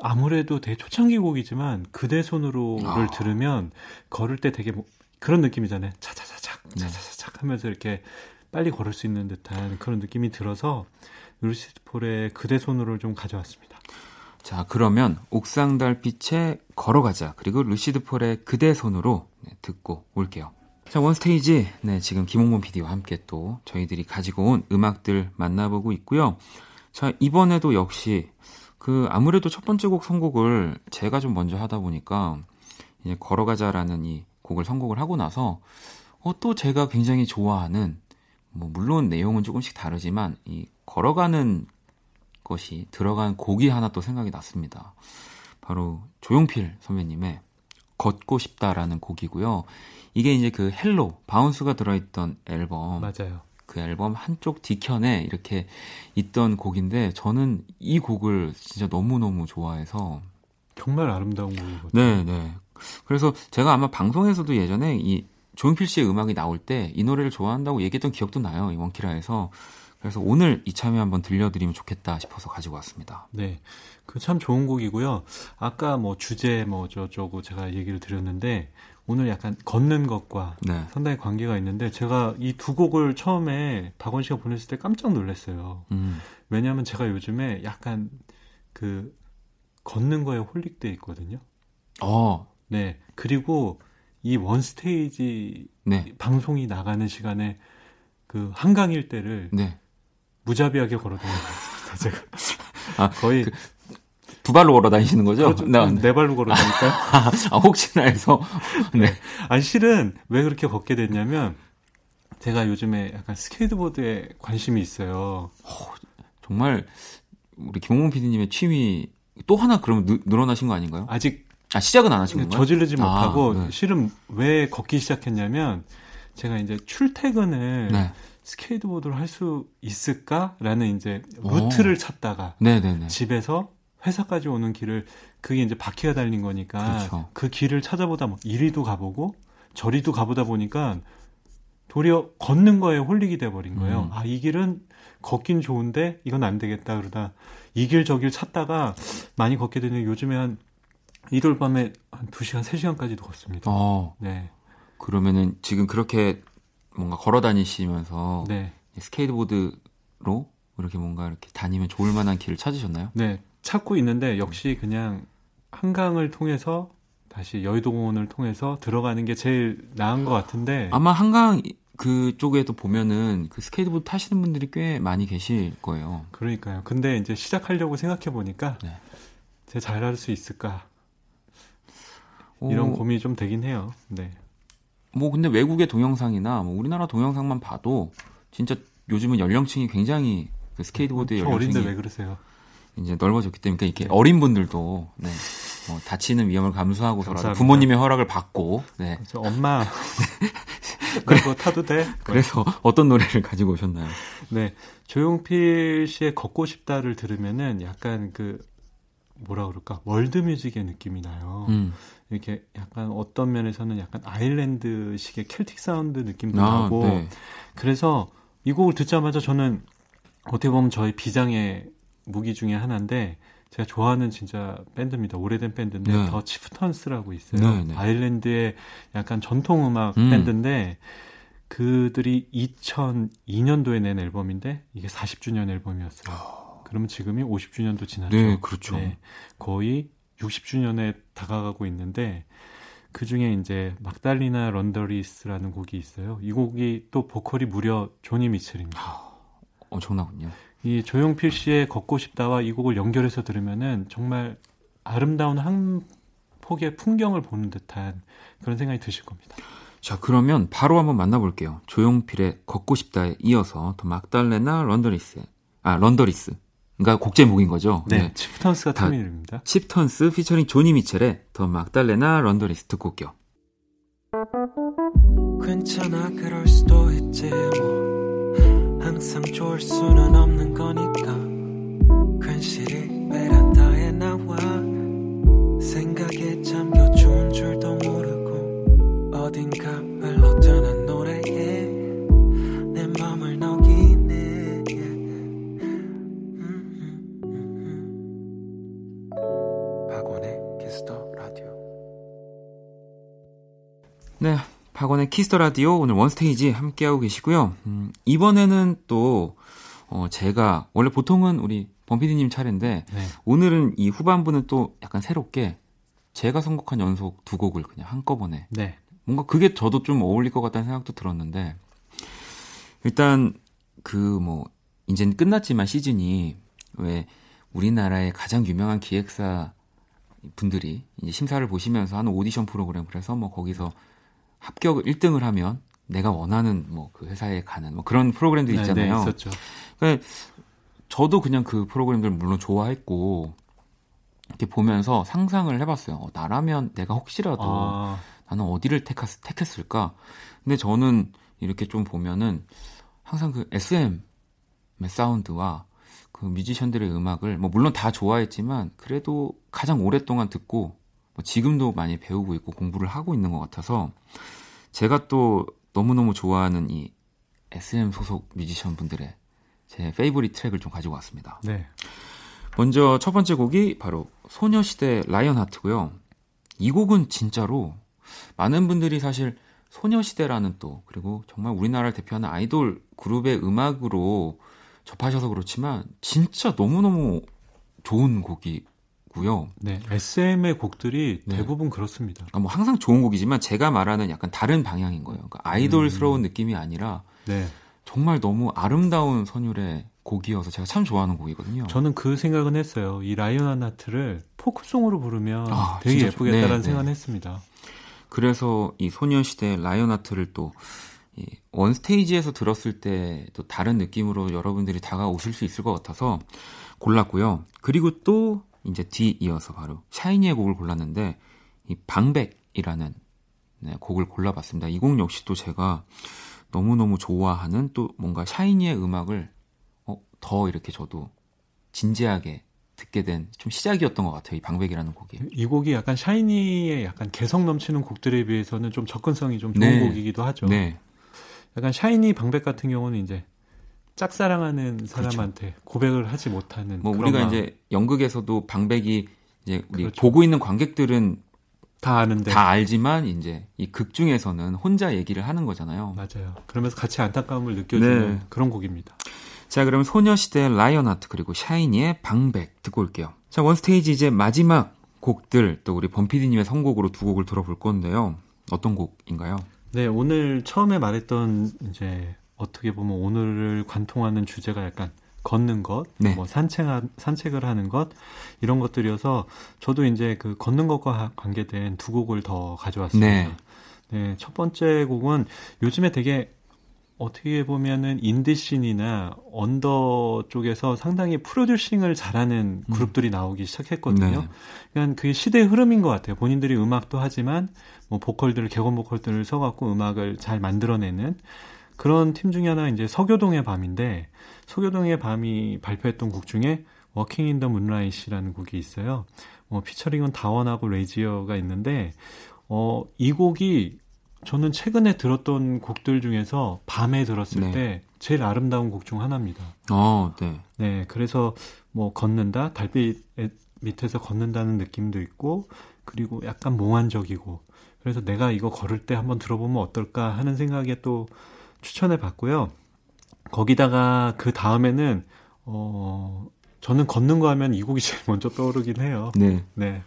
아무래도 되게 초창기 곡이지만 그대 손으로를 아. 들으면 걸을 때 되게 뭐 그런 느낌이잖아요. 차차차착 네. 차차차착 하면서 이렇게 빨리 걸을 수 있는 듯한 그런 느낌이 들어서 루시드 폴의 그대 손으로를 좀 가져왔습니다. 자, 그러면 옥상 달빛에 걸어가자. 그리고 루시드 폴의 그대 손으로 네, 듣고 올게요. 자, 원스테이지. 네, 지금 김홍문 PD와 함께 또 저희들이 가지고 온 음악들 만나보고 있고요. 자, 이번에도 역시 그 아무래도 첫 번째 곡 선곡을 제가 좀 먼저 하다 보니까 이제 걸어가자라는 이 곡을 선곡을 하고 나서 어, 또 제가 굉장히 좋아하는 뭐 물론 내용은 조금씩 다르지만 이 걸어가는 것이 들어간 곡이 하나 또 생각이 났습니다. 바로 조용필 선배님의 걷고 싶다라는 곡이고요. 이게 이제 그 Hello Bounce가 들어있던 앨범 맞아요. 그 앨범 한쪽 뒤편에 이렇게 있던 곡인데 저는 이 곡을 진짜 너무너무 좋아해서 정말 아름다운 곡이거든요. 네, 네. 그래서 제가 아마 방송에서도 예전에 이 조용필 씨의 음악이 나올 때 이 노래를 좋아한다고 얘기했던 기억도 나요. 이 원키라에서. 그래서 오늘 이참에 한번 들려드리면 좋겠다 싶어서 가지고 왔습니다. 네. 그 참 좋은 곡이고요. 아까 뭐 주제 뭐 저쩌고 제가 얘기를 드렸는데 오늘 약간 걷는 것과 네. 상당히 관계가 있는데 제가 이 두 곡을 처음에 박원 씨가 보냈을 때 깜짝 놀랐어요. 음. 왜냐하면 제가 요즘에 약간 그 걷는 거에 홀릭돼 있거든요. 어. 네. 그리고 이 원 스테이지 네. 방송이 나가는 시간에 그 한강 일대를 네. 무자비하게 걸어다니고 있습니다. 제가 아, 거의 그, 두 발로 걸어 다니시는 거죠? 그렇죠. 네, 네 발로 걸어 다니까요? [laughs] 아, 혹시나 해서. [laughs] 네. 네. 아니, 실은 왜 그렇게 걷게 됐냐면, 제가 요즘에 약간 스케이트보드에 관심이 있어요. 어, 정말, 우리 김홍문 PD님의 취미 또 하나 그러면 느, 늘어나신 거 아닌가요? 아직. 아, 시작은 안 하신 건가요? 저지르지 아, 못하고, 네. 실은 왜 걷기 시작했냐면, 제가 이제 출퇴근을 네. 스케이트보드를 할수 있을까라는 이제 루트를 오. 찾다가 네네네. 집에서 회사까지 오는 길을 그게 이제 바퀴가 달린 거니까 그렇죠. 그 길을 찾아보다 뭐 이리도 가보고 저리도 가보다 보니까 도리어 걷는 거에 홀리게 돼버린 거예요. 음. 아 이 길은 걷긴 좋은데 이건 안 되겠다 그러다 이 길 저 길 찾다가 많이 걷게 되는 요즘에 한 일요일 밤에 한 2시간 3시간까지도 걷습니다. 어. 네. 그러면은 지금 그렇게 뭔가 걸어 다니시면서 네. 스케이트보드로 이렇게 뭔가 이렇게 다니면 좋을 만한 길을 찾으셨나요? 네. 찾고 있는데 역시 그냥 한강을 통해서 다시 여의도공원을 통해서 들어가는 게 제일 나은 것 같은데 아마 한강 그쪽에도 보면은 그 스케이트보드 타시는 분들이 꽤 많이 계실 거예요. 그러니까요. 근데 이제 시작하려고 생각해 보니까 네. 제가 잘할 수 있을까? 이런 어... 고민이 좀 되긴 해요. 네. 뭐 근데 외국의 동영상이나 뭐 우리나라 동영상만 봐도 진짜 요즘은 연령층이 굉장히 그 스케이트보드의 연령층이 어린데 왜 그러세요? 이제 넓어졌기 때문에 이렇게 네. 어린 분들도 네. 뭐 다치는 위험을 감수하고서라도 부모님의 허락을 받고 네. 그렇죠. 엄마 [laughs] 그거 타도 돼? 그래서 어떤 노래를 가지고 오셨나요? 네. 조용필 씨의 걷고 싶다를 들으면은 약간 그 뭐라 그럴까? world music의 느낌이 나요. 음. 이렇게 약간 어떤 면에서는 약간 아일랜드식의 Celtic sound 느낌도 아, 나고. 네. 그래서 이 곡을 듣자마자 저는 어떻게 보면 저의 비장의 무기 중에 하나인데 제가 좋아하는 진짜 밴드입니다. 오래된 밴드인데 네. The Chieftains라고 있어요. 네, 네. 아일랜드의 약간 전통 음악 음. 밴드인데 그들이 2002년도에 낸 앨범인데 이게 40주년 앨범이었어요. 아. 그러면 지금이 50주년도 지났죠. 네, 그렇죠. 네, 거의 60주년에 다가가고 있는데 그 중에 이제 막달리나 런더리스라는 곡이 있어요. 이 곡이 또 보컬이 무려 조니 미첼입니다. 아, 엄청나군요. 이 조용필 씨의 걷고 싶다와 이 곡을 연결해서 들으면은 정말 아름다운 한 폭의 풍경을 보는 듯한 그런 생각이 드실 겁니다. 자, 그러면 바로 한번 만나볼게요. 조용필의 걷고 싶다에 이어서 더 막달레나 런더리스, 아, Laundries. 그러니까 곡 제목인 거죠. 네, 네. Chieftains가 팀 이름입니다. Chieftains featuring 조니 미첼의 The Magdalene Laundries 듣고 올게요. 괜찮아 그럴 수도 있지 뭐 항상 좋을 수는 없는 거니까. 괜시리 베란다에 나와. 생각에 잠겨 좋은 줄도 모르고 어딘가 흘러드는 노래에. 내 맘을 녹이네. 박원의 Kiss the Radio. 네 박원의 Kiss the Radio 오늘 원스테이지 함께하고 계시고요. 음, 이번에는 또 어, 제가 원래 보통은 우리 범피디님 차례인데 네. 오늘은 이 후반부는 또 약간 새롭게 제가 선곡한 연속 두 곡을 그냥 한꺼번에 네. 뭔가 그게 저도 좀 어울릴 것 같다는 생각도 들었는데 일단 그 뭐 이제는 끝났지만 시즌이 왜 우리나라의 가장 유명한 기획사 분들이 이제 심사를 보시면서 하는 오디션 프로그램 그래서 뭐 거기서 합격 1등을 하면 내가 원하는 뭐 그 회사에 가는 뭐 그런 프로그램도 네, 있잖아요. 네, 있었죠. 그러니까 저도 그냥 그 프로그램들 물론 좋아했고 이렇게 보면서 상상을 해봤어요. 어, 나라면 내가 혹시라도 아. 나는 어디를 택했, 택했을까? 근데 저는 이렇게 좀 보면은 항상 그 SM의 사운드와 그 뮤지션들의 음악을 뭐 물론 다 좋아했지만 그래도 가장 오랫동안 듣고 뭐 지금도 많이 배우고 있고 공부를 하고 있는 것 같아서 제가 또 너무너무 좋아하는 이 SM 소속 뮤지션 분들의 제 페이보릿 트랙을 좀 가지고 왔습니다. 네. 먼저 첫 번째 곡이 바로 소녀시대 라이언 하트고요. 이 곡은 진짜로 많은 분들이 사실 소녀시대라는 또 그리고 정말 우리나라를 대표하는 아이돌 그룹의 음악으로 접하셔서 그렇지만 진짜 너무너무 좋은 곡이 고요. 네, SM의 곡들이 네. 대부분 그렇습니다. 아, 뭐 항상 좋은 곡이지만 제가 말하는 약간 다른 방향인 거예요. 그러니까 아이돌스러운 음. 느낌이 아니라 네. 정말 너무 아름다운 선율의 곡이어서 제가 참 좋아하는 곡이거든요. 저는 그 생각은 했어요. 이 라이언 하트를 포크송으로 부르면 아, 되게 예쁘겠다라는 네, 생각을 네. 했습니다. 그래서 이 소녀시대 라이언 하트를 또 원스테이지에서 들었을 때 또 다른 느낌으로 여러분들이 다가오실 수 있을 것 같아서 골랐고요. 그리고 또 이제 뒤 이어서 바로 샤이니의 곡을 골랐는데 이 방백이라는 네, 곡을 골라봤습니다. 이 곡 역시 또 제가 너무너무 좋아하는 또 뭔가 샤이니의 음악을 어, 더 이렇게 저도 진지하게 듣게 된 좀 시작이었던 것 같아요. 이 방백이라는 곡이. 이 곡이 약간 샤이니의 약간 개성 넘치는 곡들에 비해서는 좀 접근성이 좀 좋은 네. 곡이기도 하죠. 네. 약간 샤이니 방백 같은 경우는 이제 짝사랑하는 사람한테 그렇죠. 고백을 하지 못하는 뭐 우리가. 이제 연극에서도 방백이 이제 우리 그렇죠. 보고 있는 관객들은 다 아는데 다 알지만 이제 이 극 중에서는 혼자 얘기를 하는 거잖아요. 맞아요. 그러면서 같이 안타까움을 느껴지는 네. 그런 곡입니다. 자, 그럼 소녀시대 Lion Heart 그리고 샤이니의 방백 듣고 올게요. 자, One Stage 이제 마지막 곡들 또 우리 범피디님의 선곡으로 두 곡을 들어볼 건데요. 어떤 곡인가요? 네, 오늘 처음에 말했던 이제 어떻게 보면 오늘을 관통하는 주제가 약간 걷는 것, 네. 뭐 산책 산책을 하는 것 이런 것들이어서 저도 이제 그 걷는 것과 관계된 두 곡을 더 가져왔습니다. 네. 네, 첫 번째 곡은 요즘에 되게 어떻게 보면은 인디 scene이나 언더 쪽에서 상당히 producing을 잘하는 음. 그룹들이 음. 나오기 시작했거든요. 네. 그러니까 그게 시대의 흐름인 것 같아요. 본인들이 음악도 하지만 뭐 보컬들을 객원 보컬들을 써갖고 음악을 잘 만들어내는 그런 팀 중에 하나 이제 서교동의 밤인데 서교동의 밤이 발표했던 곡 중에 Walking in the Moonlight라는 곡이 있어요. 어, featuring은 다원하고 레이지어가 있는데 어, 이 곡이 저는 최근에 들었던 곡들 중에서 밤에 들었을 네. 때 제일 아름다운 곡 중 하나입니다. 어, 네. 네, 그래서 뭐 걷는다, 달빛 밑에서 걷는다는 느낌도 있고, 그리고 약간 몽환적이고, 그래서 내가 이거 걸을 때 한번 들어보면 어떨까 하는 생각에 또 추천해 봤고요. 거기다가 그 다음에는, 어, 저는 걷는 거 하면 이 곡이 제일 먼저 떠오르긴 해요. 네. 네.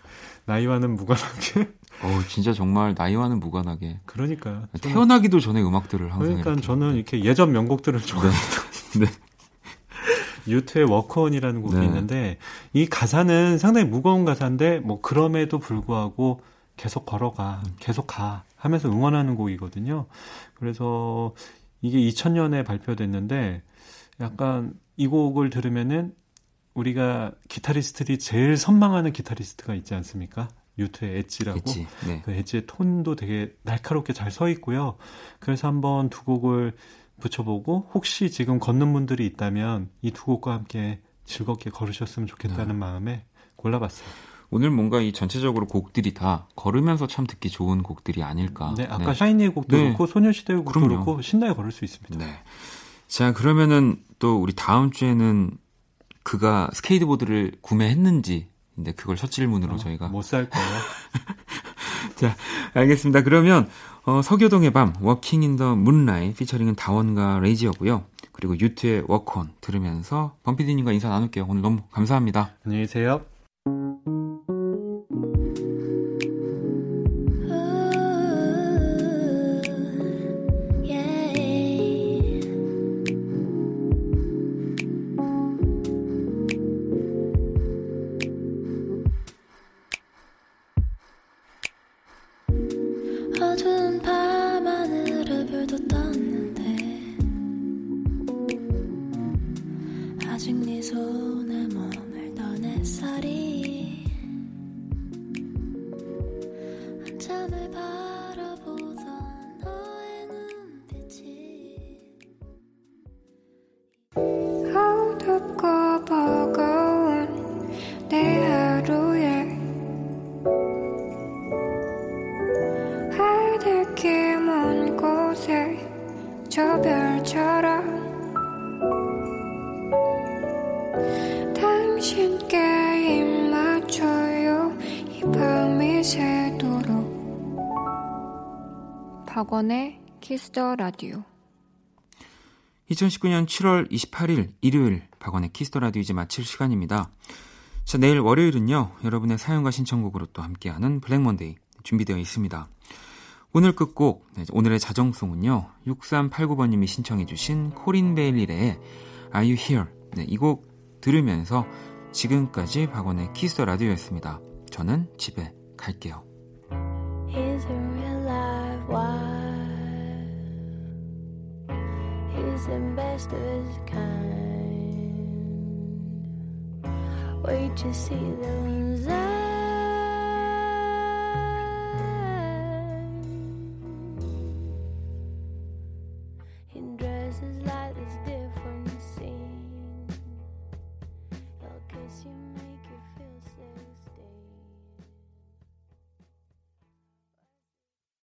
나이와는 무관하게 어 진짜 정말 나이와는 무관하게. 그러니까 태어나기도 전에 음악들을 항상. 그러니까 이렇게. 저는 이렇게 예전 명곡들을 좋아합니다. 네. [laughs] 네. 유트의 워크온이라는 곡이 네. 있는데 이 가사는 상당히 무거운 가사인데 뭐 그럼에도 불구하고 계속 걸어가, 계속 가 하면서 응원하는 곡이거든요. 그래서 이게 2000년에 발표됐는데 약간 이 곡을 들으면은 우리가 기타리스트들이 제일 선망하는 기타리스트가 있지 않습니까? 유트의 엣지라고 엣지, 네. 그 엣지의 톤도 되게 날카롭게 잘 서 있고요. 그래서 한번 두 곡을 붙여보고 혹시 지금 걷는 분들이 있다면 이 두 곡과 함께 즐겁게 걸으셨으면 좋겠다는 네. 마음에 골라봤어요. 오늘 뭔가 이 전체적으로 곡들이 다 걸으면서 참 듣기 좋은 곡들이 아닐까. 네, 아까 네. 샤이니의 곡도 네. 그렇고 소녀시대의 곡도 그럼요. 그렇고 신나게 걸을 수 있습니다. 네. 자, 그러면은 또 우리 다음 주에는 그가 스케이트보드를 구매했는지 근데 그걸 첫 질문으로 어, 저희가 못 살 거예요. [laughs] 자, 알겠습니다. 그러면 어, 서교동의 밤 Walking in the Moonlight featuring은 다원과 레이지였고요. 그리고 U2의 Walk On 들으면서 범피디님과 인사 나눌게요. 오늘 너무 감사합니다. 안녕히 계세요. 박원의 Kiss the Radio 2019년 7월 28일 일요일 박원의 Kiss the Radio 이제 마칠 시간입니다. 자, 내일 월요일은요. 여러분의 사연과 신청곡으로 또 함께하는 Black Monday 준비되어 있습니다. 오늘 끝곡 네, 오늘의 자정송은요. 6389번 님이 신청해 주신 코린 베일리의 Are You Here? 네, 이 곡 들으면서 지금까지 박원의 Kiss the Radio였습니다. 저는 집에 갈게요. Is the best of his kind. Wait to see the ones I